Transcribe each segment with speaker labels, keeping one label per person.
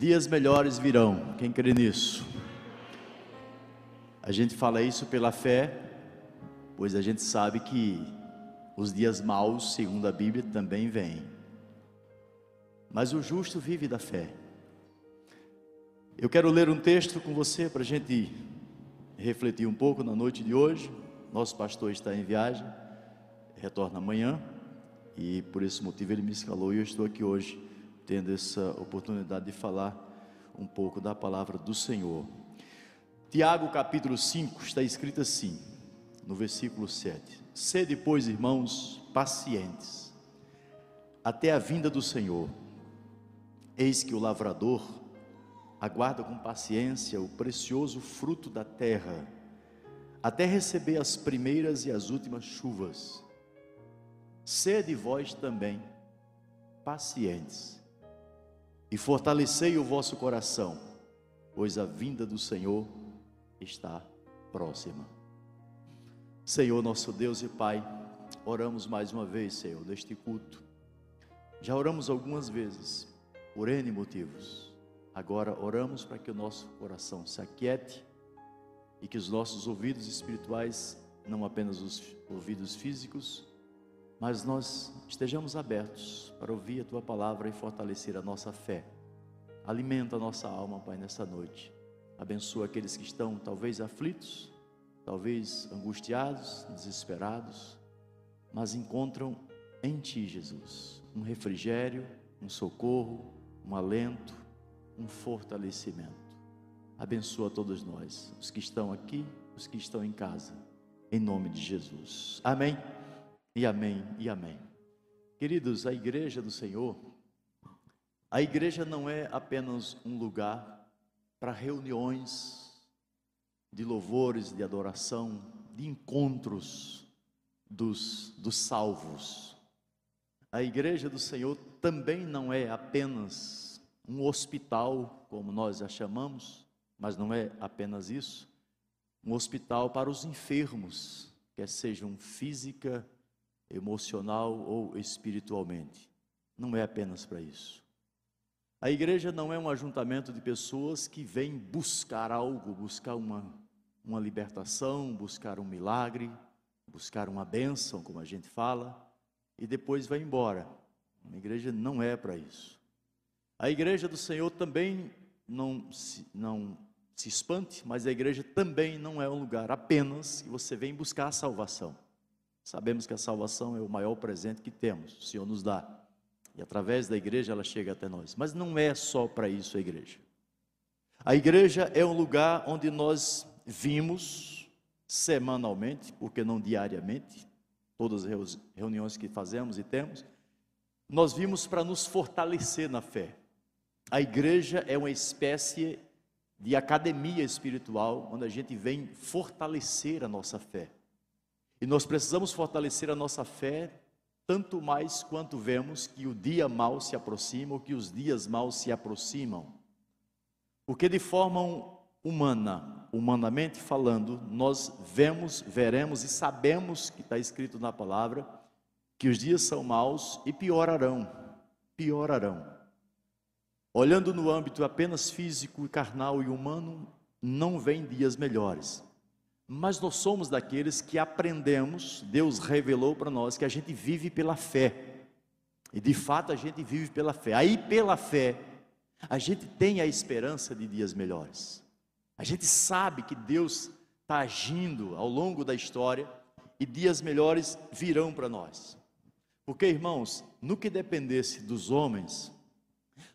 Speaker 1: Dias melhores virão, quem crê nisso? A gente fala isso pela fé, pois a gente sabe que os dias maus, segundo a Bíblia, também vêm. Mas o justo vive da fé. Eu quero ler um texto com você para a gente refletir um pouco na noite de hoje. Nosso pastor está em viagem, retorna amanhã, e por esse motivo ele me escalou e eu estou aqui hoje tendo essa oportunidade de falar um pouco da palavra do Senhor. Tiago capítulo 5 está escrito assim, no versículo 7: Sede, pois, irmãos, pacientes, até a vinda do Senhor. Eis que o lavrador aguarda com paciência o precioso fruto da terra, até receber as primeiras e as últimas chuvas. Sede vós também pacientes e fortalecei o vosso coração, pois a vinda do Senhor está próxima. Senhor, nosso Deus e Pai, oramos mais uma vez, Senhor, neste culto. Já oramos algumas vezes, por N motivos. Agora oramos para que o nosso coração se aquiete e que os nossos ouvidos espirituais, não apenas os ouvidos físicos, mas nós estejamos abertos para ouvir a tua palavra e fortalecer a nossa fé. Alimenta a nossa alma, Pai, nessa noite. Abençoa aqueles que estão talvez aflitos, talvez angustiados, desesperados, mas encontram em Ti, Jesus, um refrigério, um socorro, um alento, um fortalecimento. Abençoa todos nós, os que estão aqui, os que estão em casa, em nome de Jesus. Amém. E amém e amém. Queridos, a igreja do Senhor, a igreja não é apenas um lugar para reuniões de louvores, de adoração, de encontros dos, dos salvos. A igreja do Senhor também não é apenas um hospital, como nós a chamamos, mas não é apenas isso. Um hospital para os enfermos, quer sejam física, emocional ou espiritualmente. Não é apenas para isso. A igreja não é um ajuntamento de pessoas que vêm buscar algo, buscar uma, uma libertação, buscar um milagre, buscar uma bênção, como a gente fala, e depois vai embora. A igreja não é para isso. A igreja do Senhor também não se, não se espante, mas a igreja também não é um lugar apenas que você vem buscar a salvação. Sabemos que a salvação é o maior presente que temos, o Senhor nos dá. E através da igreja ela chega até nós. Mas não é só para isso a igreja. A igreja é um lugar onde nós vimos semanalmente, porque não diariamente, todas as reuniões que fazemos e temos, nós vimos para nos fortalecer na fé. A igreja é uma espécie de academia espiritual, onde a gente vem fortalecer a nossa fé. E nós precisamos fortalecer a nossa fé, tanto mais quanto vemos que o dia mal se aproxima, ou que os dias maus se aproximam. Porque de forma humana, humanamente falando, nós vemos, veremos e sabemos que está escrito na palavra que os dias são maus e piorarão, piorarão. Olhando no âmbito apenas físico, carnal e humano, não vem dias melhores. Mas nós somos daqueles que aprendemos, Deus revelou para nós que a gente vive pela fé. E de fato a gente vive pela fé. Aí pela fé, a gente tem a esperança de dias melhores. A gente sabe que Deus está agindo ao longo da história e dias melhores virão para nós. Porque, irmãos, no que dependesse dos homens,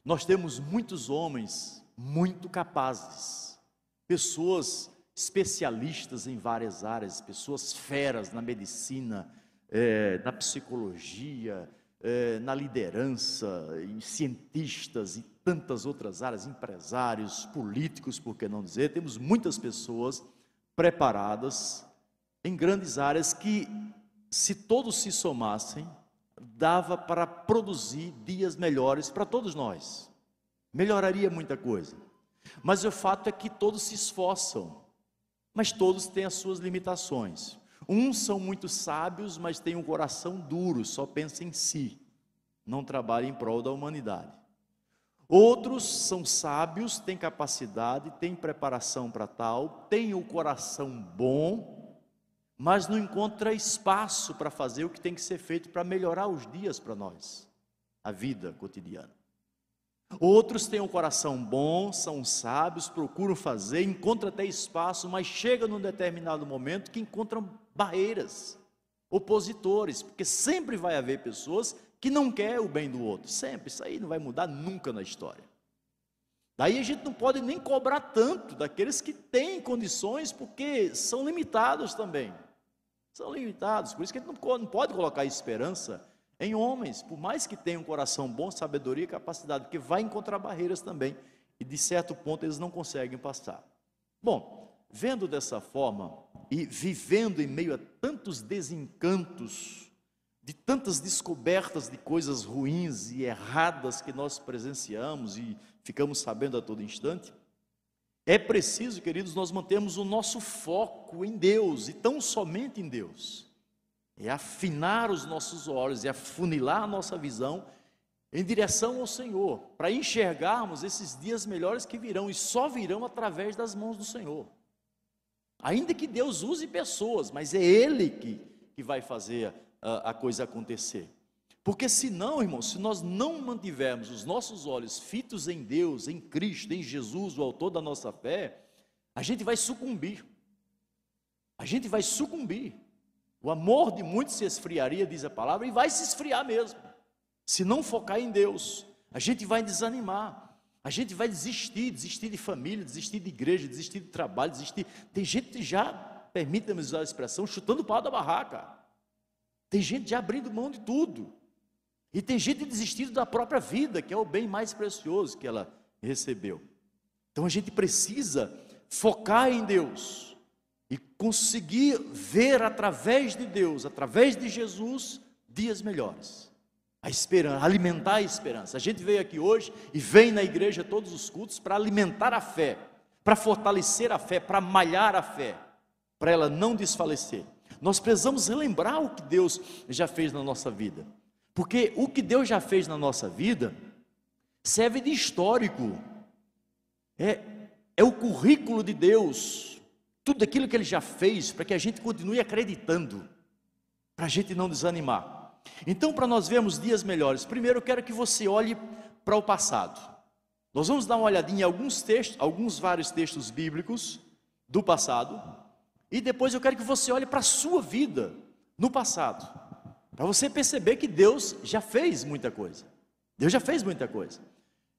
Speaker 1: nós temos muitos homens muito capazes, pessoas especialistas em várias áreas, pessoas feras na medicina, é, na psicologia, é, na liderança, cientistas e tantas outras áreas, empresários, políticos, por que não dizer, temos muitas pessoas preparadas em grandes áreas que, se todos se somassem, dava para produzir dias melhores para todos nós. Melhoraria muita coisa. Mas o fato é que todos se esforçam mas todos têm as suas limitações. Uns são muito sábios, mas têm um coração duro, só pensa em si, não trabalha em prol da humanidade. Outros são sábios, têm capacidade, têm preparação para tal, têm o coração bom, mas não encontra espaço para fazer o que tem que ser feito para melhorar os dias para nós, a vida cotidiana. Outros têm um coração bom, são sábios, procuram fazer, encontram até espaço, mas chega num determinado momento que encontram barreiras, opositores, porque sempre vai haver pessoas que não quer o bem do outro, sempre. Isso aí não vai mudar nunca na história. Daí a gente não pode nem cobrar tanto daqueles que têm condições, porque são limitados também. São limitados, por isso que a gente não pode colocar esperança em homens, por mais que tenham um coração bom, sabedoria e capacidade, porque vai encontrar barreiras também, e de certo ponto eles não conseguem passar. Bom, vendo dessa forma e vivendo em meio a tantos desencantos, de tantas descobertas de coisas ruins e erradas que nós presenciamos e ficamos sabendo a todo instante, é preciso, queridos, nós mantermos o nosso foco em Deus e tão somente em Deus é afinar os nossos olhos, é afunilar a nossa visão em direção ao Senhor, para enxergarmos esses dias melhores que virão e só virão através das mãos do Senhor. Ainda que Deus use pessoas, mas é Ele que, que vai fazer a, a coisa acontecer. Porque senão, irmãos, se nós não mantivermos os nossos olhos fitos em Deus, em Cristo, em Jesus, o autor da nossa fé, a gente vai sucumbir. A gente vai sucumbir. O amor de muitos se esfriaria, diz a palavra, e vai se esfriar mesmo. Se não focar em Deus, a gente vai desanimar. A gente vai desistir, desistir de família, desistir de igreja, desistir de trabalho, desistir. Tem gente que já, permita-me usar a expressão, chutando o pau da barraca. Tem gente já abrindo mão de tudo. E tem gente desistindo da própria vida, que é o bem mais precioso que ela recebeu. Então a gente precisa focar em Deus e conseguir ver através de Deus, através de Jesus, dias melhores. A esperança, alimentar a esperança. A gente veio aqui hoje e vem na igreja todos os cultos para alimentar a fé, para fortalecer a fé, para malhar a fé, para ela não desfalecer. Nós precisamos relembrar o que Deus já fez na nossa vida, porque o que Deus já fez na nossa vida serve de histórico, é, é o currículo de Deus tudo aquilo que ele já fez, para que a gente continue acreditando, para a gente não desanimar. Então, para nós vermos dias melhores, primeiro eu quero que você olhe para o passado. Nós vamos dar uma olhadinha em alguns textos, alguns vários textos bíblicos do passado, e depois eu quero que você olhe para a sua vida no passado, para você perceber que Deus já fez muita coisa. Deus já fez muita coisa.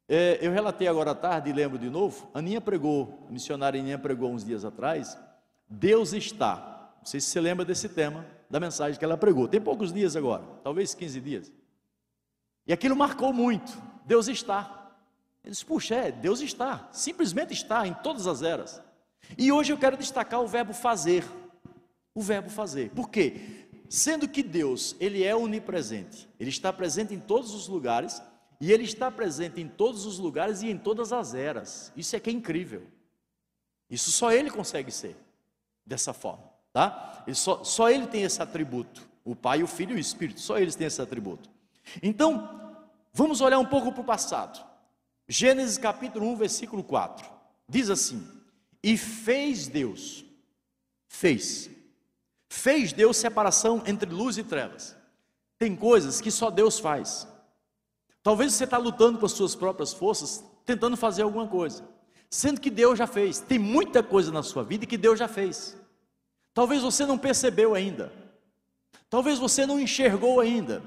Speaker 1: É, eu relatei agora à tarde e lembro de novo, a Aninha pregou, a missionária Aninha pregou uns dias atrás, Deus está. Não sei se você lembra desse tema, da mensagem que ela pregou. Tem poucos dias agora, talvez 15 dias. E aquilo marcou muito. Deus está. Ele disse, puxa, é, Deus está. Simplesmente está em todas as eras. E hoje eu quero destacar o verbo fazer. O verbo fazer. Por quê? Sendo que Deus, Ele é onipresente, Ele está presente em todos os lugares, e Ele está presente em todos os lugares e em todas as eras. Isso é que é incrível. Isso só Ele consegue ser dessa forma, tá? Só, só Ele tem esse atributo. O Pai, o Filho e o Espírito, só eles têm esse atributo. Então, vamos olhar um pouco para o passado. Gênesis capítulo 1, versículo 4. Diz assim: E fez Deus, fez, fez Deus separação entre luz e trevas. Tem coisas que só Deus faz. Talvez você está lutando com as suas próprias forças, tentando fazer alguma coisa, sendo que Deus já fez. Tem muita coisa na sua vida que Deus já fez. Talvez você não percebeu ainda. Talvez você não enxergou ainda.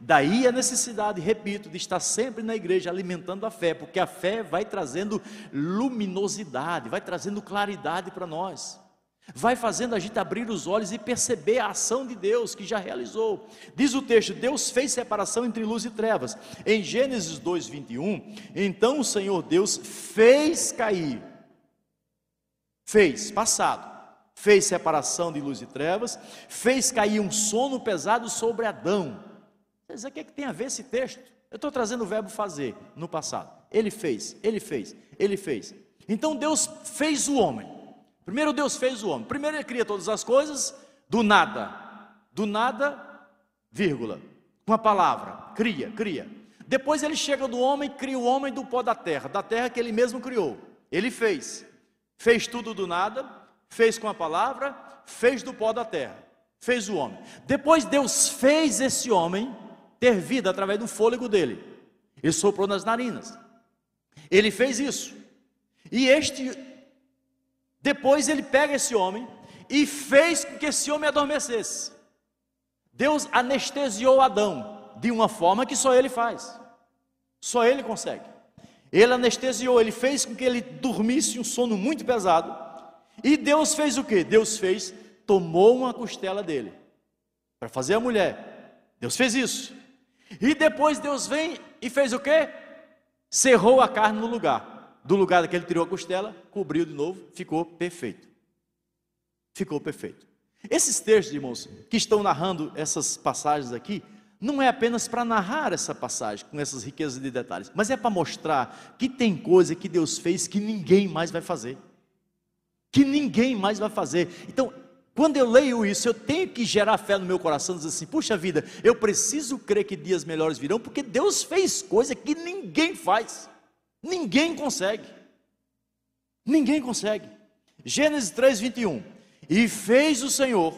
Speaker 1: Daí a necessidade, repito, de estar sempre na igreja alimentando a fé, porque a fé vai trazendo luminosidade, vai trazendo claridade para nós vai fazendo a gente abrir os olhos e perceber a ação de Deus que já realizou. Diz o texto: Deus fez separação entre luz e trevas. Em Gênesis 2:21, então o Senhor Deus fez cair, fez, passado, fez separação de luz e trevas, fez cair um sono pesado sobre Adão. Você diz, o que, é que tem a ver esse texto? Eu estou trazendo o verbo fazer no passado. Ele fez, ele fez, ele fez. Então Deus fez o homem. Primeiro Deus fez o homem. Primeiro ele cria todas as coisas do nada. Do nada, vírgula. Com a palavra, cria, cria. Depois ele chega do homem, cria o homem do pó da terra, da terra que ele mesmo criou. Ele fez. Fez tudo do nada, fez com a palavra, fez do pó da terra, fez o homem. Depois Deus fez esse homem ter vida através do fôlego dele. Ele soprou nas narinas. Ele fez isso. E este depois ele pega esse homem e fez com que esse homem adormecesse. Deus anestesiou Adão de uma forma que só ele faz. Só ele consegue. Ele anestesiou, ele fez com que ele dormisse um sono muito pesado. E Deus fez o que? Deus fez, tomou uma costela dele para fazer a mulher. Deus fez isso. E depois Deus vem e fez o que? Cerrou a carne no lugar. Do lugar que ele tirou a costela, cobriu de novo, ficou perfeito. Ficou perfeito. Esses textos, irmãos, que estão narrando essas passagens aqui, não é apenas para narrar essa passagem com essas riquezas de detalhes, mas é para mostrar que tem coisa que Deus fez que ninguém mais vai fazer. Que ninguém mais vai fazer. Então, quando eu leio isso, eu tenho que gerar fé no meu coração, dizer assim: puxa vida, eu preciso crer que dias melhores virão, porque Deus fez coisa que ninguém faz, ninguém consegue. Ninguém consegue. Gênesis 3, 21. E fez o Senhor,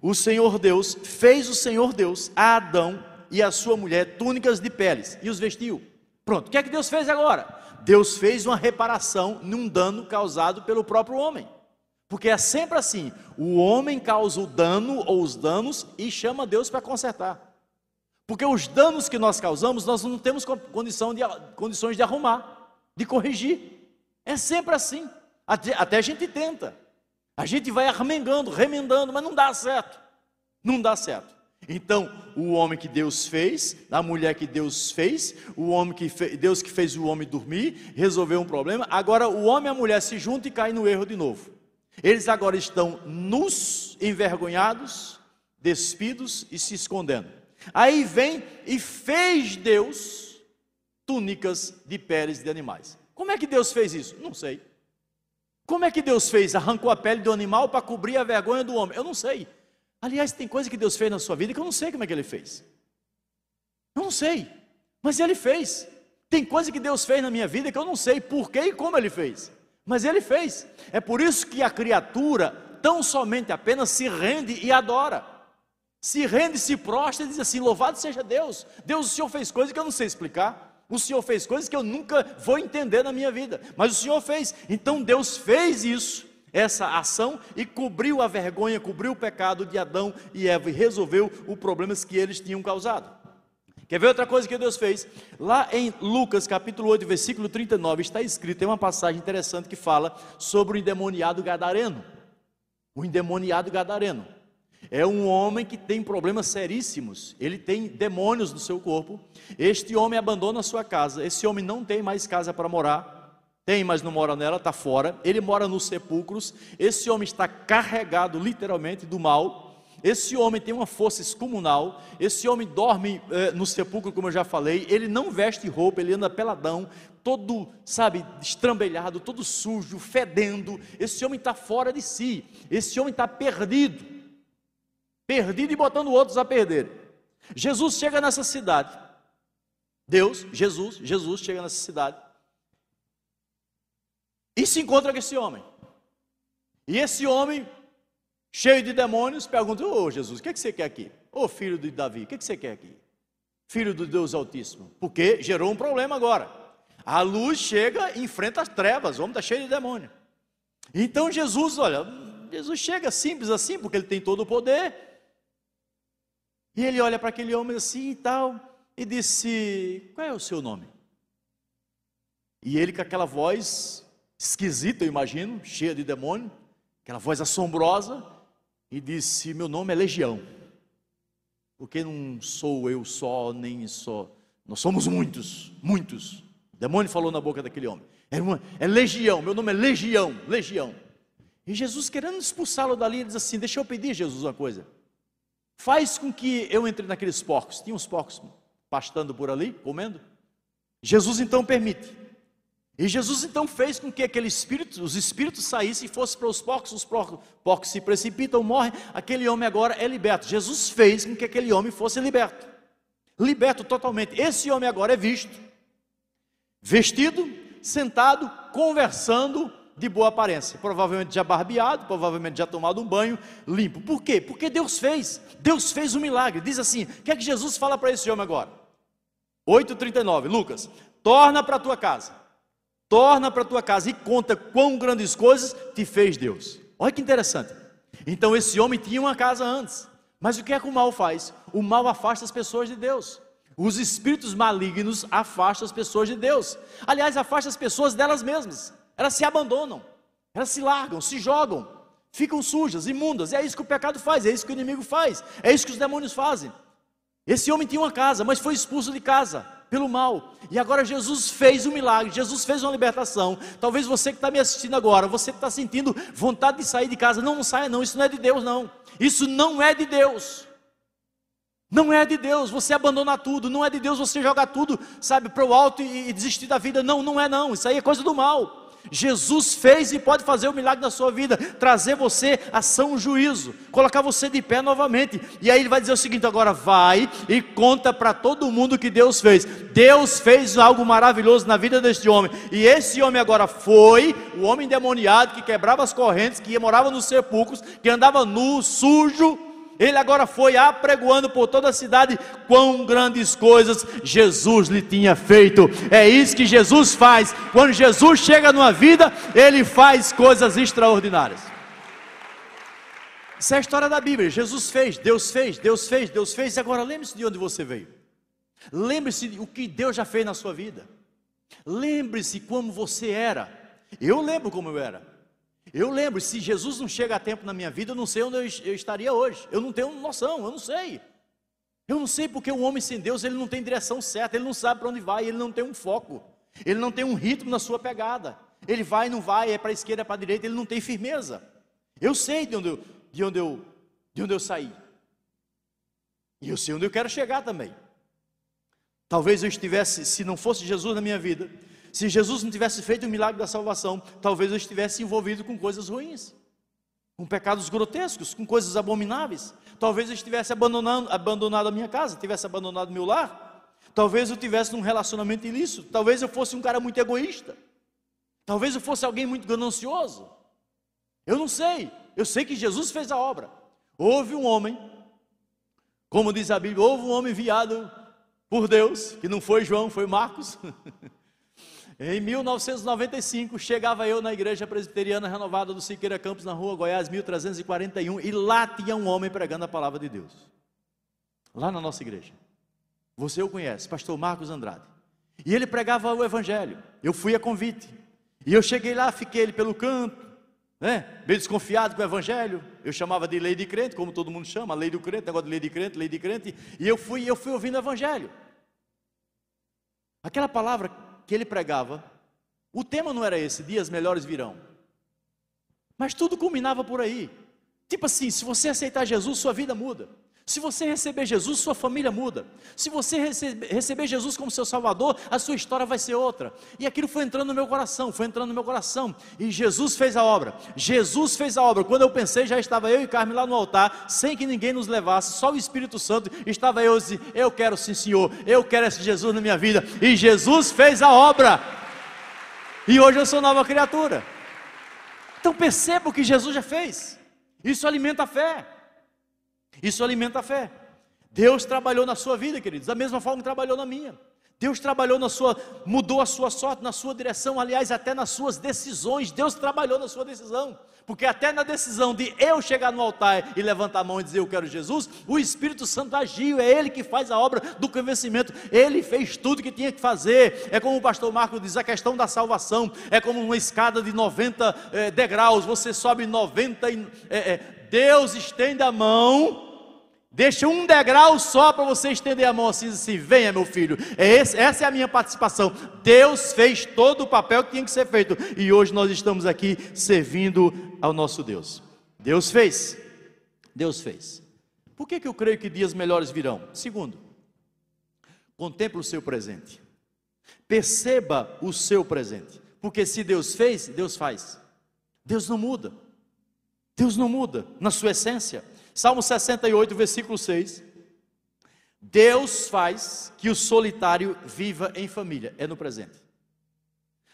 Speaker 1: o Senhor Deus, fez o Senhor Deus a Adão e a sua mulher túnicas de peles e os vestiu. Pronto, o que é que Deus fez agora? Deus fez uma reparação num dano causado pelo próprio homem. Porque é sempre assim: o homem causa o dano ou os danos e chama Deus para consertar. Porque os danos que nós causamos, nós não temos condição de, condições de arrumar, de corrigir. É sempre assim. Até, até a gente tenta. A gente vai arremengando, remendando, mas não dá certo. Não dá certo. Então, o homem que Deus fez, a mulher que Deus fez, o homem que fez, Deus que fez o homem dormir, resolveu um problema. Agora o homem e a mulher se juntam e caem no erro de novo. Eles agora estão nus, envergonhados, despidos e se escondendo. Aí vem e fez Deus túnicas de peles de animais. Como é que Deus fez isso? Não sei. Como é que Deus fez? Arrancou a pele do animal para cobrir a vergonha do homem? Eu não sei. Aliás, tem coisa que Deus fez na sua vida que eu não sei como é que ele fez. Eu não sei, mas ele fez. Tem coisa que Deus fez na minha vida que eu não sei por que e como ele fez. Mas ele fez. É por isso que a criatura tão somente apenas se rende e adora. Se rende, se prostra e diz assim: Louvado seja Deus. Deus, o Senhor fez coisas que eu não sei explicar. O Senhor fez coisas que eu nunca vou entender na minha vida, mas o Senhor fez. Então Deus fez isso, essa ação, e cobriu a vergonha, cobriu o pecado de Adão e Eva e resolveu os problemas que eles tinham causado. Quer ver outra coisa que Deus fez? Lá em Lucas capítulo 8, versículo 39, está escrito, tem uma passagem interessante que fala sobre o endemoniado gadareno. O endemoniado gadareno. É um homem que tem problemas seríssimos, ele tem demônios no seu corpo. Este homem abandona a sua casa, esse homem não tem mais casa para morar, tem, mas não mora nela, está fora. Ele mora nos sepulcros. Esse homem está carregado literalmente do mal. Esse homem tem uma força excomunal. Esse homem dorme eh, no sepulcro, como eu já falei. Ele não veste roupa, ele anda peladão, todo, sabe, estrambelhado, todo sujo, fedendo. Esse homem está fora de si. Esse homem está perdido perdido e botando outros a perder. Jesus chega nessa cidade. Deus, Jesus, Jesus chega nessa cidade. E se encontra com esse homem. E esse homem, cheio de demônios, pergunta: Ô oh, Jesus, o que, é que você quer aqui? Ô oh, filho de Davi, o que, é que você quer aqui? Filho do Deus Altíssimo. Porque gerou um problema agora. A luz chega e enfrenta as trevas, o homem está cheio de demônio. Então Jesus, olha, Jesus chega simples assim, porque ele tem todo o poder, e ele olha para aquele homem assim e tal, e disse: Qual é o seu nome? E ele, com aquela voz esquisita, eu imagino, cheia de demônio, aquela voz assombrosa, e disse: Meu nome é Legião, porque não sou eu só, nem só, nós somos muitos, muitos. O demônio falou na boca daquele homem: É, uma, é Legião, meu nome é Legião, Legião. E Jesus, querendo expulsá-lo dali, diz assim: Deixa eu pedir, Jesus, uma coisa faz com que eu entre naqueles porcos. Tinha uns porcos pastando por ali, comendo. Jesus então permite. E Jesus então fez com que aquele espírito, os espíritos saíssem e fossem para os porcos, os porcos, porcos se precipitam, morrem, aquele homem agora é liberto. Jesus fez com que aquele homem fosse liberto. liberto totalmente. Esse homem agora é visto, vestido, sentado, conversando de boa aparência, provavelmente já barbeado, provavelmente já tomado um banho limpo. Por quê? Porque Deus fez, Deus fez um milagre. Diz assim: o que é que Jesus fala para esse homem agora? 8,39, Lucas, torna para a tua casa, torna para a tua casa e conta quão grandes coisas te fez Deus. Olha que interessante. Então esse homem tinha uma casa antes, mas o que é que o mal faz? O mal afasta as pessoas de Deus. Os espíritos malignos afastam as pessoas de Deus. Aliás, afasta as pessoas delas mesmas. Elas se abandonam, elas se largam, se jogam, ficam sujas, imundas. É isso que o pecado faz, é isso que o inimigo faz, é isso que os demônios fazem. Esse homem tinha uma casa, mas foi expulso de casa pelo mal. E agora Jesus fez um milagre, Jesus fez uma libertação. Talvez você que está me assistindo agora, você que está sentindo vontade de sair de casa, não, não saia não, isso não é de Deus não. Isso não é de Deus. Não é de Deus você abandonar tudo, não é de Deus você jogar tudo, sabe, para o alto e, e desistir da vida. Não, não é não. Isso aí é coisa do mal. Jesus fez e pode fazer o milagre na sua vida, trazer você a são juízo, colocar você de pé novamente. E aí ele vai dizer o seguinte: agora vai e conta para todo mundo que Deus fez. Deus fez algo maravilhoso na vida deste homem. E esse homem agora foi o homem demoniado que quebrava as correntes, que morava nos sepulcros, que andava nu, sujo ele agora foi apregoando por toda a cidade quão grandes coisas Jesus lhe tinha feito. É isso que Jesus faz. Quando Jesus chega numa vida, ele faz coisas extraordinárias. Isso é a história da Bíblia. Jesus fez, Deus fez, Deus fez, Deus fez. E agora lembre-se de onde você veio. Lembre-se o que Deus já fez na sua vida. Lembre-se como você era. Eu lembro como eu era. Eu lembro, se Jesus não chega a tempo na minha vida, eu não sei onde eu, estaria hoje. Eu não tenho noção, eu não sei. Eu não sei porque o homem sem Deus, ele não tem direção certa, ele não sabe para onde vai, ele não tem um foco, ele não tem um ritmo na sua pegada. Ele vai não vai, é para a esquerda, é para a direita, ele não tem firmeza. Eu sei de onde eu, de onde eu, de onde eu saí. E eu sei onde eu quero chegar também. Talvez eu estivesse, se não fosse Jesus na minha vida, se Jesus não tivesse feito o milagre da salvação, talvez eu estivesse envolvido com coisas ruins, com pecados grotescos, com coisas abomináveis. Talvez eu estivesse abandonando, abandonado a minha casa, tivesse abandonado meu lar. Talvez eu tivesse num relacionamento ilícito. Talvez eu fosse um cara muito egoísta. Talvez eu fosse alguém muito ganancioso. Eu não sei. Eu sei que Jesus fez a obra. Houve um homem, como diz a Bíblia, houve um homem enviado por Deus, que não foi João, foi Marcos. Em 1995, chegava eu na igreja presbiteriana renovada do Siqueira Campos, na rua Goiás, 1341, e lá tinha um homem pregando a palavra de Deus. Lá na nossa igreja. Você o conhece, pastor Marcos Andrade. E ele pregava o evangelho. Eu fui a convite. E eu cheguei lá, fiquei ele pelo canto, né? Bem desconfiado com o evangelho. Eu chamava de lei de crente, como todo mundo chama, lei do crente, negócio de lei de crente, lei de crente. E eu fui, eu fui ouvindo o evangelho. Aquela palavra que ele pregava, o tema não era esse, dias melhores virão. Mas tudo culminava por aí. Tipo assim, se você aceitar Jesus, sua vida muda. Se você receber Jesus, sua família muda. Se você receber Jesus como seu Salvador, a sua história vai ser outra. E aquilo foi entrando no meu coração, foi entrando no meu coração. E Jesus fez a obra. Jesus fez a obra. Quando eu pensei, já estava eu e Carmen lá no altar, sem que ninguém nos levasse, só o Espírito Santo. Estava eu assim, eu quero sim, Senhor. Eu quero esse Jesus na minha vida. E Jesus fez a obra. E hoje eu sou nova criatura. Então perceba o que Jesus já fez. Isso alimenta a fé. Isso alimenta a fé. Deus trabalhou na sua vida, queridos, da mesma forma que trabalhou na minha. Deus trabalhou na sua, mudou a sua sorte, na sua direção, aliás, até nas suas decisões. Deus trabalhou na sua decisão. Porque até na decisão de eu chegar no altar e levantar a mão e dizer eu quero Jesus, o Espírito Santo agiu, é Ele que faz a obra do convencimento, Ele fez tudo que tinha que fazer. É como o pastor Marco diz, a questão da salvação é como uma escada de 90 é, eh, degraus, você sobe 90, é, é, Deus estende a mão Deixa um degrau só para você estender a mão assim, assim venha meu filho. É esse, essa é a minha participação. Deus fez todo o papel que tinha que ser feito. E hoje nós estamos aqui servindo ao nosso Deus. Deus fez. Deus fez. Por que, que eu creio que dias melhores virão? Segundo, contemple o seu presente. Perceba o seu presente. Porque se Deus fez, Deus faz. Deus não muda. Deus não muda na sua essência. Salmo 68, versículo 6. Deus faz que o solitário viva em família, é no presente.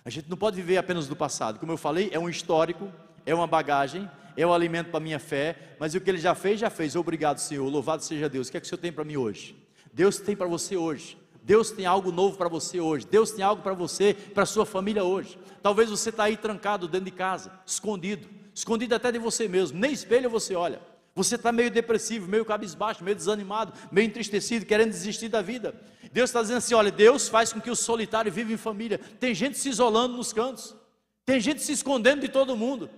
Speaker 1: A gente não pode viver apenas do passado, como eu falei, é um histórico, é uma bagagem, é um alimento para a minha fé, mas o que ele já fez, já fez. Obrigado, Senhor, louvado seja Deus. O que é que o Senhor tem para mim hoje? Deus tem para você hoje. Deus tem algo novo para você hoje. Deus tem algo para você, para sua família hoje. Talvez você está aí trancado dentro de casa, escondido, escondido até de você mesmo. Nem espelho você olha. Você está meio depressivo, meio cabisbaixo, meio desanimado, meio entristecido, querendo desistir da vida. Deus está dizendo assim: olha, Deus faz com que o solitário viva em família. Tem gente se isolando nos cantos, tem gente se escondendo de todo mundo.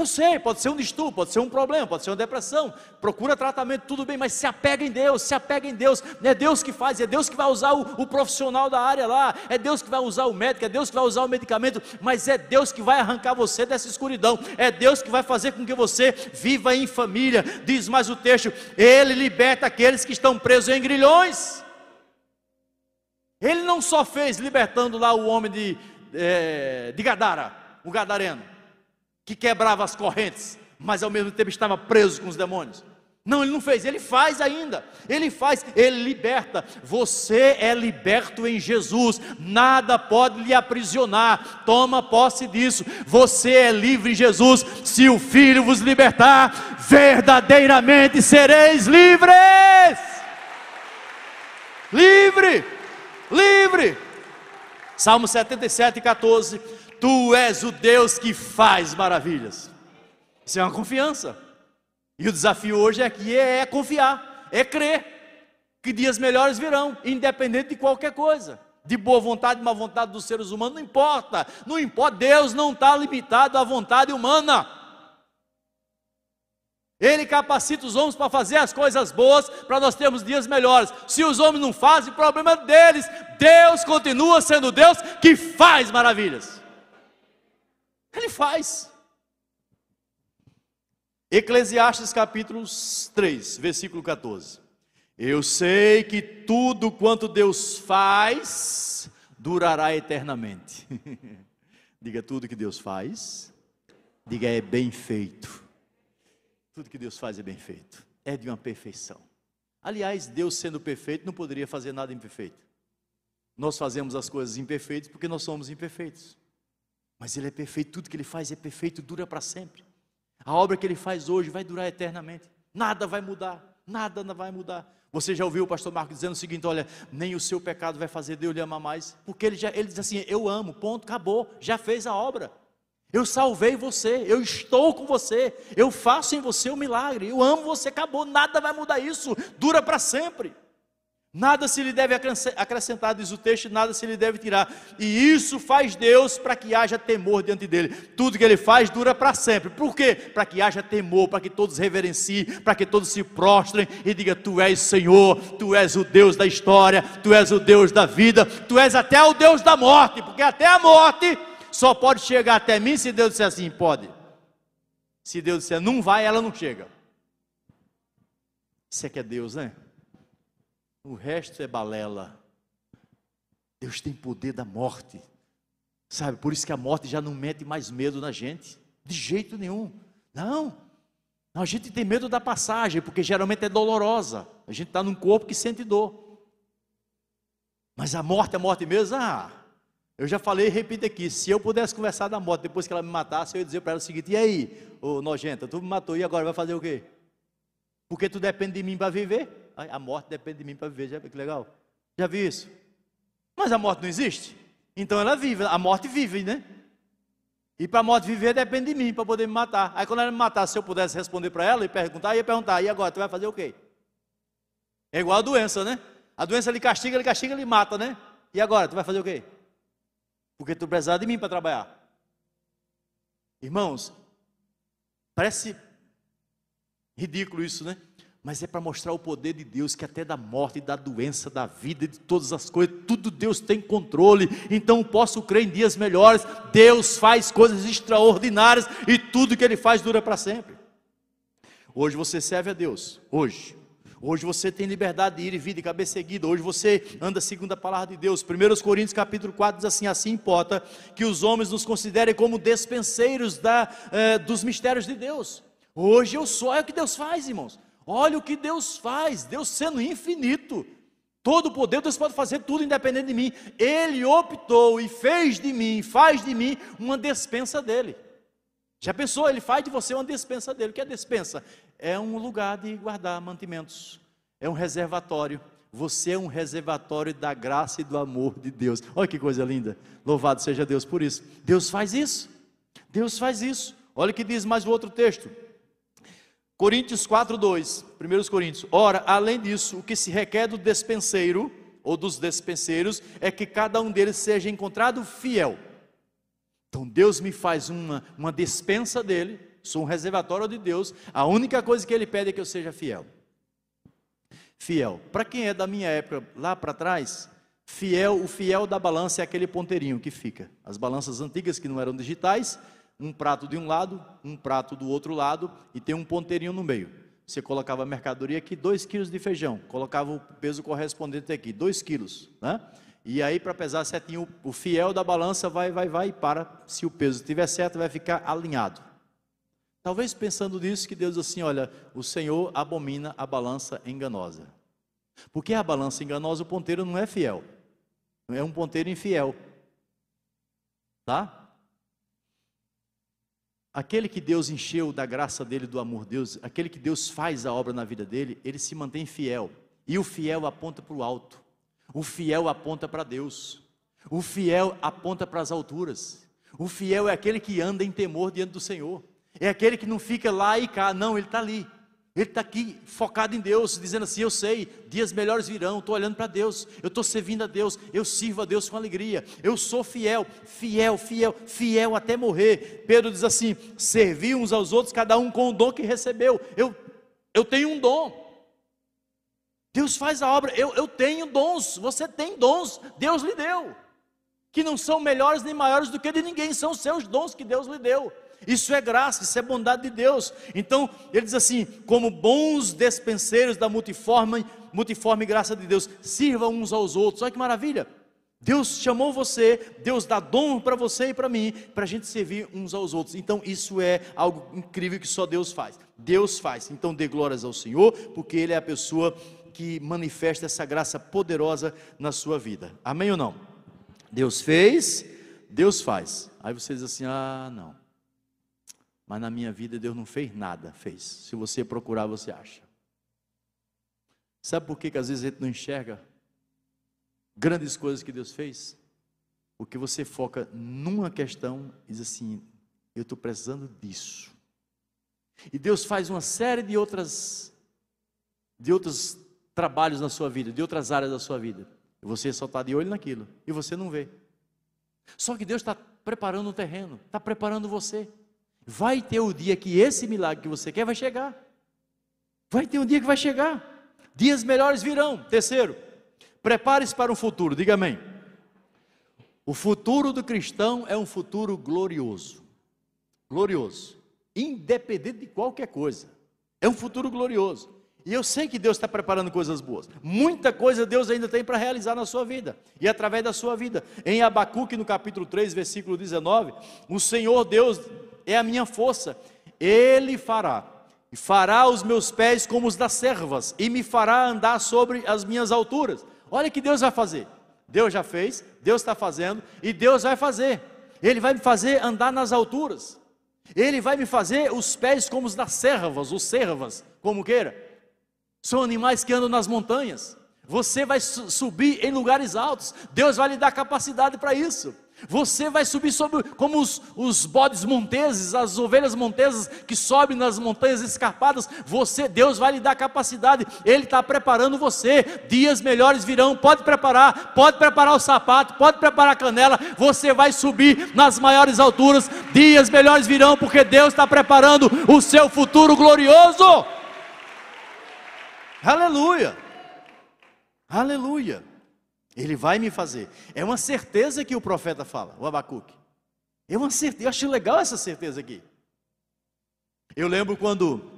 Speaker 1: Eu sei, pode ser um distúrbio, pode ser um problema, pode ser uma depressão. Procura tratamento, tudo bem, mas se apega em Deus, se apega em Deus. É Deus que faz, é Deus que vai usar o, o, profissional da área lá, é Deus que vai usar o médico, é Deus que vai usar o medicamento, mas é Deus que vai arrancar você dessa escuridão, é Deus que vai fazer com que você viva em família. Diz mais o texto: Ele liberta aqueles que estão presos em grilhões. Ele não só fez libertando lá o homem de, é, de Gadara, o gadareno que quebrava as correntes, mas ao mesmo tempo estava preso com os demônios. Não, ele não fez, ele faz ainda. Ele faz, ele liberta. Você é liberto em Jesus. Nada pode lhe aprisionar. Toma posse disso. Você é livre em Jesus. Se o Filho vos libertar, verdadeiramente sereis livres. Livre, livre. Salmo 77, 14. Tu és o Deus que faz maravilhas. Isso é uma confiança. E o desafio hoje aqui é, é confiar, é crer que dias melhores virão, independente de qualquer coisa. De boa vontade, má vontade dos seres humanos, não importa. Não importa, Deus não está limitado à vontade humana. Ele capacita os homens para fazer as coisas boas, para nós termos dias melhores. Se os homens não fazem, problema deles. Deus continua sendo Deus que faz maravilhas. Ele faz. Eclesiastes capítulo 3, versículo 14. Eu sei que tudo quanto Deus faz durará eternamente. Diga tudo que Deus faz. Diga é bem feito. Tudo que Deus faz é bem feito. É de uma perfeição. Aliás, Deus sendo perfeito não poderia fazer nada imperfeito. Nós fazemos as coisas imperfeitas porque nós somos imperfeitos. Mas Ele é perfeito, tudo que Ele faz é perfeito, dura para sempre. A obra que Ele faz hoje vai durar eternamente. Nada vai mudar, nada vai mudar. Você já ouviu o pastor Marco dizendo o seguinte: olha, nem o seu pecado vai fazer Deus lhe amar mais, porque ele, já, ele diz assim: eu amo, ponto, acabou, já fez a obra. Eu salvei você, eu estou com você, eu faço em você o um milagre, eu amo você, acabou, nada vai mudar isso, dura para sempre. Nada se lhe deve acrescentar, diz o texto, nada se lhe deve tirar. E isso faz Deus para que haja temor diante dele. Tudo que ele faz dura para sempre. Por quê? Para que haja temor, para que todos reverenciem, para que todos se prostrem e digam: Tu és Senhor, Tu és o Deus da história, Tu és o Deus da vida, Tu és até o Deus da morte, porque até a morte só pode chegar até mim se Deus disser assim: pode. Se Deus disser não vai, ela não chega. Isso é que é Deus, né? O resto é balela. Deus tem poder da morte. Sabe, por isso que a morte já não mete mais medo na gente. De jeito nenhum. Não. A gente tem medo da passagem, porque geralmente é dolorosa. A gente está num corpo que sente dor. Mas a morte é morte mesmo? Ah, eu já falei e repito aqui: se eu pudesse conversar da morte depois que ela me matasse, eu ia dizer para ela o seguinte: e aí, ô nojenta, tu me matou e agora vai fazer o quê? Porque tu depende de mim para viver? A morte depende de mim para viver. Já que legal? Já viu isso? Mas a morte não existe. Então ela vive, a morte vive, né? E para a morte viver depende de mim para poder me matar. Aí quando ela me matar, se eu pudesse responder para ela e perguntar, ia perguntar, e agora tu vai fazer o quê? É igual a doença, né? A doença ele castiga, ele castiga, ele mata, né? E agora tu vai fazer o quê? Porque tu precisava de mim para trabalhar. Irmãos, parece ridículo isso, né? Mas é para mostrar o poder de Deus, que até da morte, da doença, da vida, de todas as coisas, tudo Deus tem controle. Então posso crer em dias melhores. Deus faz coisas extraordinárias e tudo que Ele faz dura para sempre. Hoje você serve a Deus, hoje. Hoje você tem liberdade de ir e vir de cabeça seguida. Hoje você anda segundo a palavra de Deus. 1 Coríntios capítulo 4 diz assim: assim importa que os homens nos considerem como despenseiros da, eh, dos mistérios de Deus. Hoje eu sou, é o que Deus faz, irmãos. Olha o que Deus faz, Deus sendo infinito, todo o poder, Deus pode fazer tudo independente de mim. Ele optou e fez de mim, faz de mim uma despensa dele. Já pensou? Ele faz de você uma despensa dele. O que é despensa? É um lugar de guardar mantimentos, é um reservatório. Você é um reservatório da graça e do amor de Deus. Olha que coisa linda. Louvado seja Deus por isso. Deus faz isso. Deus faz isso. Olha o que diz mais o outro texto. Coríntios 4, 2. 1 Coríntios. Ora, além disso, o que se requer do despenseiro, ou dos despenseiros, é que cada um deles seja encontrado fiel. Então Deus me faz uma, uma dispensa dele, sou um reservatório de Deus, a única coisa que ele pede é que eu seja fiel. Fiel. Para quem é da minha época lá para trás, fiel, o fiel da balança é aquele ponteirinho que fica. As balanças antigas que não eram digitais, um prato de um lado, um prato do outro lado e tem um ponteirinho no meio. Você colocava a mercadoria aqui, 2 quilos de feijão, colocava o peso correspondente aqui, 2 quilos, né? E aí, para pesar certinho, o fiel da balança vai, vai, vai e para. Se o peso estiver certo, vai ficar alinhado. Talvez pensando nisso, que Deus assim: olha, o Senhor abomina a balança enganosa. Porque a balança enganosa, o ponteiro não é fiel. É um ponteiro infiel. Tá? Aquele que Deus encheu da graça dele, do amor de Deus, aquele que Deus faz a obra na vida dele, ele se mantém fiel. E o fiel aponta para o alto. O fiel aponta para Deus. O fiel aponta para as alturas. O fiel é aquele que anda em temor diante do Senhor. É aquele que não fica lá e cá, não, ele está ali. Ele está aqui focado em Deus, dizendo assim: Eu sei, dias melhores virão. Estou olhando para Deus, eu estou servindo a Deus, eu sirvo a Deus com alegria. Eu sou fiel, fiel, fiel, fiel até morrer. Pedro diz assim: Servir uns aos outros, cada um com o dom que recebeu. Eu, eu tenho um dom. Deus faz a obra, eu, eu tenho dons, você tem dons, Deus lhe deu, que não são melhores nem maiores do que de ninguém, são seus dons que Deus lhe deu. Isso é graça, isso é bondade de Deus. Então, ele diz assim: como bons despenseiros da multiforme, multiforme graça de Deus, sirvam uns aos outros. Olha que maravilha! Deus chamou você, Deus dá dom para você e para mim, para a gente servir uns aos outros. Então, isso é algo incrível que só Deus faz. Deus faz. Então, dê glórias ao Senhor, porque Ele é a pessoa que manifesta essa graça poderosa na sua vida. Amém ou não? Deus fez, Deus faz. Aí você diz assim: ah, não. Mas na minha vida Deus não fez nada, fez. Se você procurar, você acha. Sabe por que, que às vezes a gente não enxerga grandes coisas que Deus fez? Porque você foca numa questão e diz assim: eu estou precisando disso. E Deus faz uma série de outras, de outros trabalhos na sua vida, de outras áreas da sua vida. E você só está de olho naquilo e você não vê. Só que Deus está preparando o terreno, está preparando você. Vai ter o dia que esse milagre que você quer vai chegar. Vai ter um dia que vai chegar. Dias melhores virão. Terceiro, prepare-se para um futuro. Diga amém. O futuro do cristão é um futuro glorioso. Glorioso. Independente de qualquer coisa. É um futuro glorioso. E eu sei que Deus está preparando coisas boas. Muita coisa Deus ainda tem para realizar na sua vida e através da sua vida. Em Abacuque, no capítulo 3, versículo 19, o Senhor Deus é a minha força, Ele fará. E fará os meus pés como os das servas, e me fará andar sobre as minhas alturas. Olha o que Deus vai fazer. Deus já fez, Deus está fazendo, e Deus vai fazer. Ele vai me fazer andar nas alturas. Ele vai me fazer os pés como os das servas, os servas, como queira. São animais que andam nas montanhas. Você vai subir em lugares altos. Deus vai lhe dar capacidade para isso. Você vai subir sobre, como os, os bodes monteses, as ovelhas montesas que sobem nas montanhas escarpadas. Você, Deus vai lhe dar capacidade. Ele está preparando você. Dias melhores virão. Pode preparar, pode preparar o sapato, pode preparar a canela. Você vai subir nas maiores alturas. Dias melhores virão, porque Deus está preparando o seu futuro glorioso. Aleluia! Aleluia! Ele vai me fazer. É uma certeza que o profeta fala, o Abacuque. É uma certeza, eu acho legal essa certeza aqui. Eu lembro quando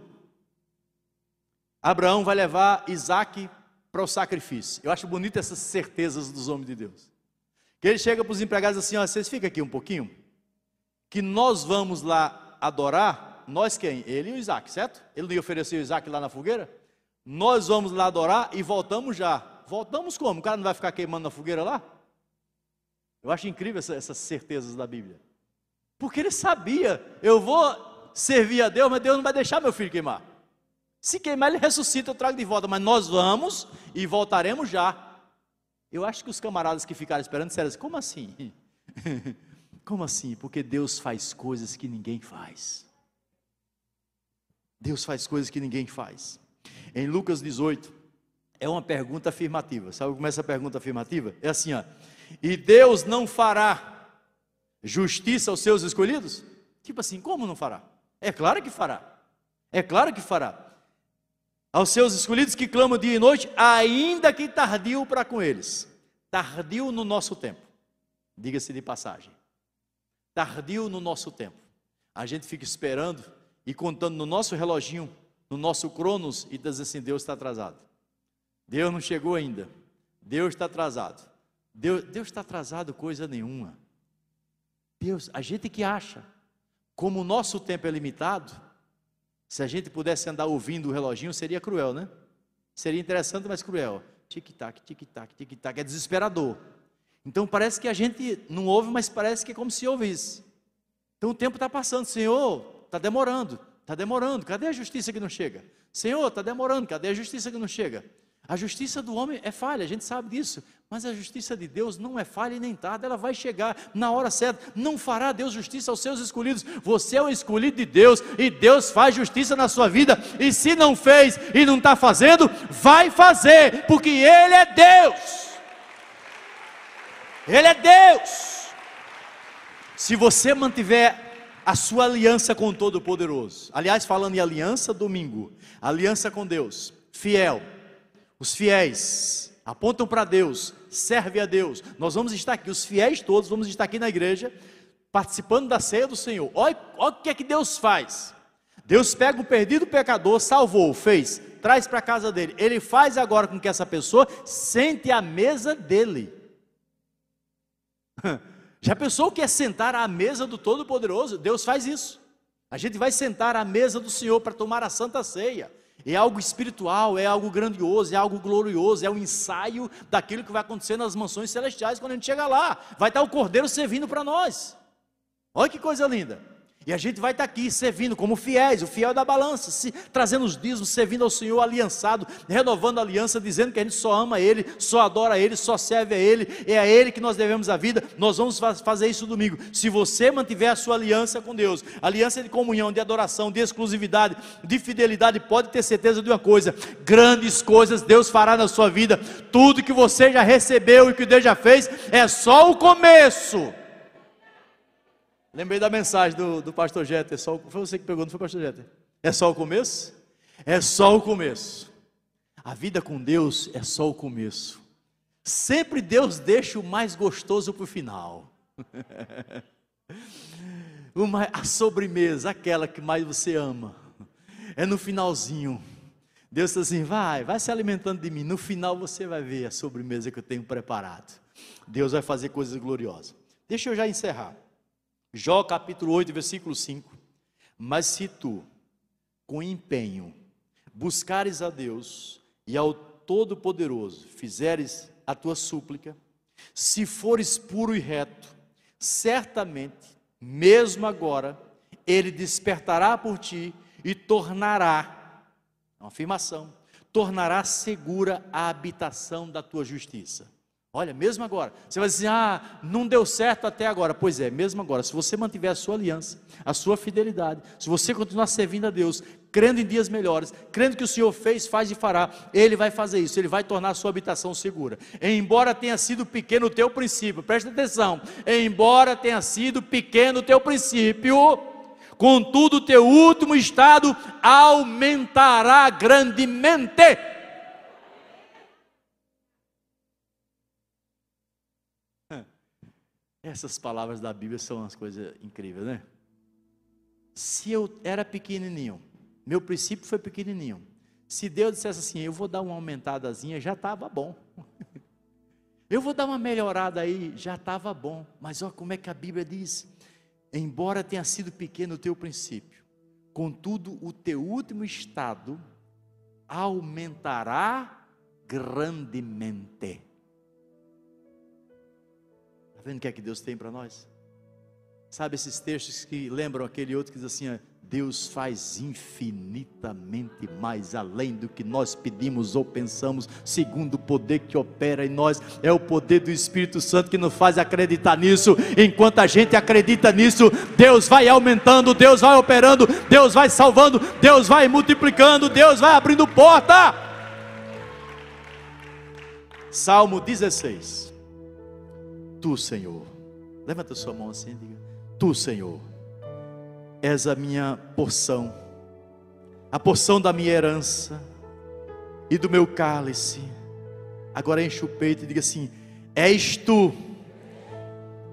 Speaker 1: Abraão vai levar Isaac para o sacrifício. Eu acho bonito essas certezas dos homens de Deus. Que ele chega para os empregados assim: ó, vocês ficam aqui um pouquinho, que nós vamos lá adorar nós quem? Ele e o Isaac, certo? Ele não ia oferecer o Isaac lá na fogueira? Nós vamos lá adorar e voltamos já. Voltamos como? O cara não vai ficar queimando na fogueira lá? Eu acho incrível essa, essas certezas da Bíblia. Porque ele sabia, eu vou servir a Deus, mas Deus não vai deixar meu filho queimar. Se queimar, ele ressuscita, eu trago de volta, mas nós vamos e voltaremos já. Eu acho que os camaradas que ficaram esperando disseram assim: como assim? como assim? Porque Deus faz coisas que ninguém faz. Deus faz coisas que ninguém faz. Em Lucas 18, é uma pergunta afirmativa. Sabe como é essa pergunta afirmativa? É assim, ó. E Deus não fará justiça aos seus escolhidos? Tipo assim, como não fará? É claro que fará. É claro que fará. Aos seus escolhidos que clamam dia e noite, ainda que tardio para com eles. Tardio no nosso tempo. Diga-se de passagem. Tardio no nosso tempo. A gente fica esperando e contando no nosso reloginho, no nosso cronos, e diz assim: Deus está atrasado. Deus não chegou ainda. Deus está atrasado. Deus, está atrasado coisa nenhuma. Deus, a gente que acha, como o nosso tempo é limitado, se a gente pudesse andar ouvindo o reloginho, seria cruel, né? Seria interessante, mas cruel. Tic-tac, tic-tac, tic-tac, é desesperador. Então parece que a gente não ouve, mas parece que é como se ouvisse. Então o tempo está passando, Senhor, está demorando, está demorando, cadê a justiça que não chega? Senhor, está demorando, cadê a justiça que não chega? A justiça do homem é falha, a gente sabe disso, mas a justiça de Deus não é falha e nem tarde, ela vai chegar na hora certa. Não fará Deus justiça aos seus escolhidos. Você é o escolhido de Deus e Deus faz justiça na sua vida. E se não fez e não está fazendo, vai fazer, porque Ele é Deus. Ele é Deus. Se você mantiver a sua aliança com o Todo-Poderoso. Aliás, falando em aliança, domingo, aliança com Deus, fiel. Os fiéis apontam para Deus, serve a Deus. Nós vamos estar aqui, os fiéis todos, vamos estar aqui na igreja, participando da ceia do Senhor. Olha, olha o que é que Deus faz. Deus pega o perdido pecador, salvou, fez, traz para a casa dele. Ele faz agora com que essa pessoa sente à mesa dele. Já pensou o que é sentar à mesa do Todo-Poderoso? Deus faz isso. A gente vai sentar à mesa do Senhor para tomar a santa ceia. É algo espiritual, é algo grandioso, é algo glorioso, é um ensaio daquilo que vai acontecer nas mansões celestiais quando a gente chegar lá. Vai estar o Cordeiro servindo para nós. Olha que coisa linda. E a gente vai estar aqui servindo como fiéis, o fiel da balança, se, trazendo os dízimos, servindo ao Senhor aliançado, renovando a aliança, dizendo que a gente só ama Ele, só adora Ele, só serve a Ele, é a Ele que nós devemos a vida. Nós vamos fazer isso domingo. Se você mantiver a sua aliança com Deus, aliança de comunhão, de adoração, de exclusividade, de fidelidade, pode ter certeza de uma coisa: grandes coisas Deus fará na sua vida. Tudo que você já recebeu e que Deus já fez é só o começo. Lembrei da mensagem do, do pastor Jeter. Só, foi você que pegou, não foi pastor Jeter? É só o começo? É só o começo. A vida com Deus é só o começo. Sempre Deus deixa o mais gostoso para o final. Uma, a sobremesa, aquela que mais você ama, é no finalzinho. Deus diz assim: vai, vai se alimentando de mim. No final você vai ver a sobremesa que eu tenho preparado. Deus vai fazer coisas gloriosas. Deixa eu já encerrar. Jó capítulo 8, versículo 5. Mas se tu, com empenho, buscares a Deus e ao Todo-Poderoso, fizeres a tua súplica, se fores puro e reto, certamente, mesmo agora, Ele despertará por ti e tornará, é uma afirmação, tornará segura a habitação da tua justiça. Olha, mesmo agora, você vai dizer, ah, não deu certo até agora. Pois é, mesmo agora, se você mantiver a sua aliança, a sua fidelidade, se você continuar servindo a Deus, crendo em dias melhores, crendo que o Senhor fez, faz e fará, Ele vai fazer isso, Ele vai tornar a sua habitação segura. Embora tenha sido pequeno o teu princípio, presta atenção, embora tenha sido pequeno o teu princípio, contudo o teu último estado aumentará grandemente. Essas palavras da Bíblia são umas coisas incríveis, né? Se eu era pequenininho, meu princípio foi pequenininho. Se Deus dissesse assim, eu vou dar uma aumentadazinha, já estava bom. Eu vou dar uma melhorada aí, já estava bom. Mas olha como é que a Bíblia diz: embora tenha sido pequeno o teu princípio, Contudo, o teu último estado aumentará grandemente. Está vendo o que é que Deus tem para nós? Sabe esses textos que lembram aquele outro que diz assim: Deus faz infinitamente mais além do que nós pedimos ou pensamos, segundo o poder que opera em nós. É o poder do Espírito Santo que nos faz acreditar nisso. Enquanto a gente acredita nisso, Deus vai aumentando, Deus vai operando, Deus vai salvando, Deus vai multiplicando, Deus vai abrindo porta. Salmo 16. Tu, Senhor, levanta sua mão assim, diga: Tu, Senhor és a minha porção, a porção da minha herança e do meu cálice. Agora enche o peito e diga assim: És tu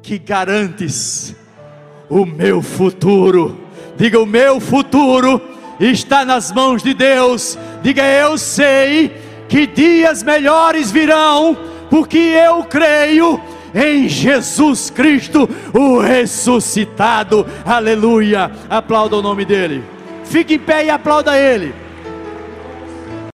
Speaker 1: que garantes o meu futuro. Diga: O meu futuro está nas mãos de Deus. Diga: Eu sei que dias melhores virão, porque eu creio em Jesus Cristo, o ressuscitado. Aleluia. Aplauda o nome dele. Fique em pé e aplauda ele.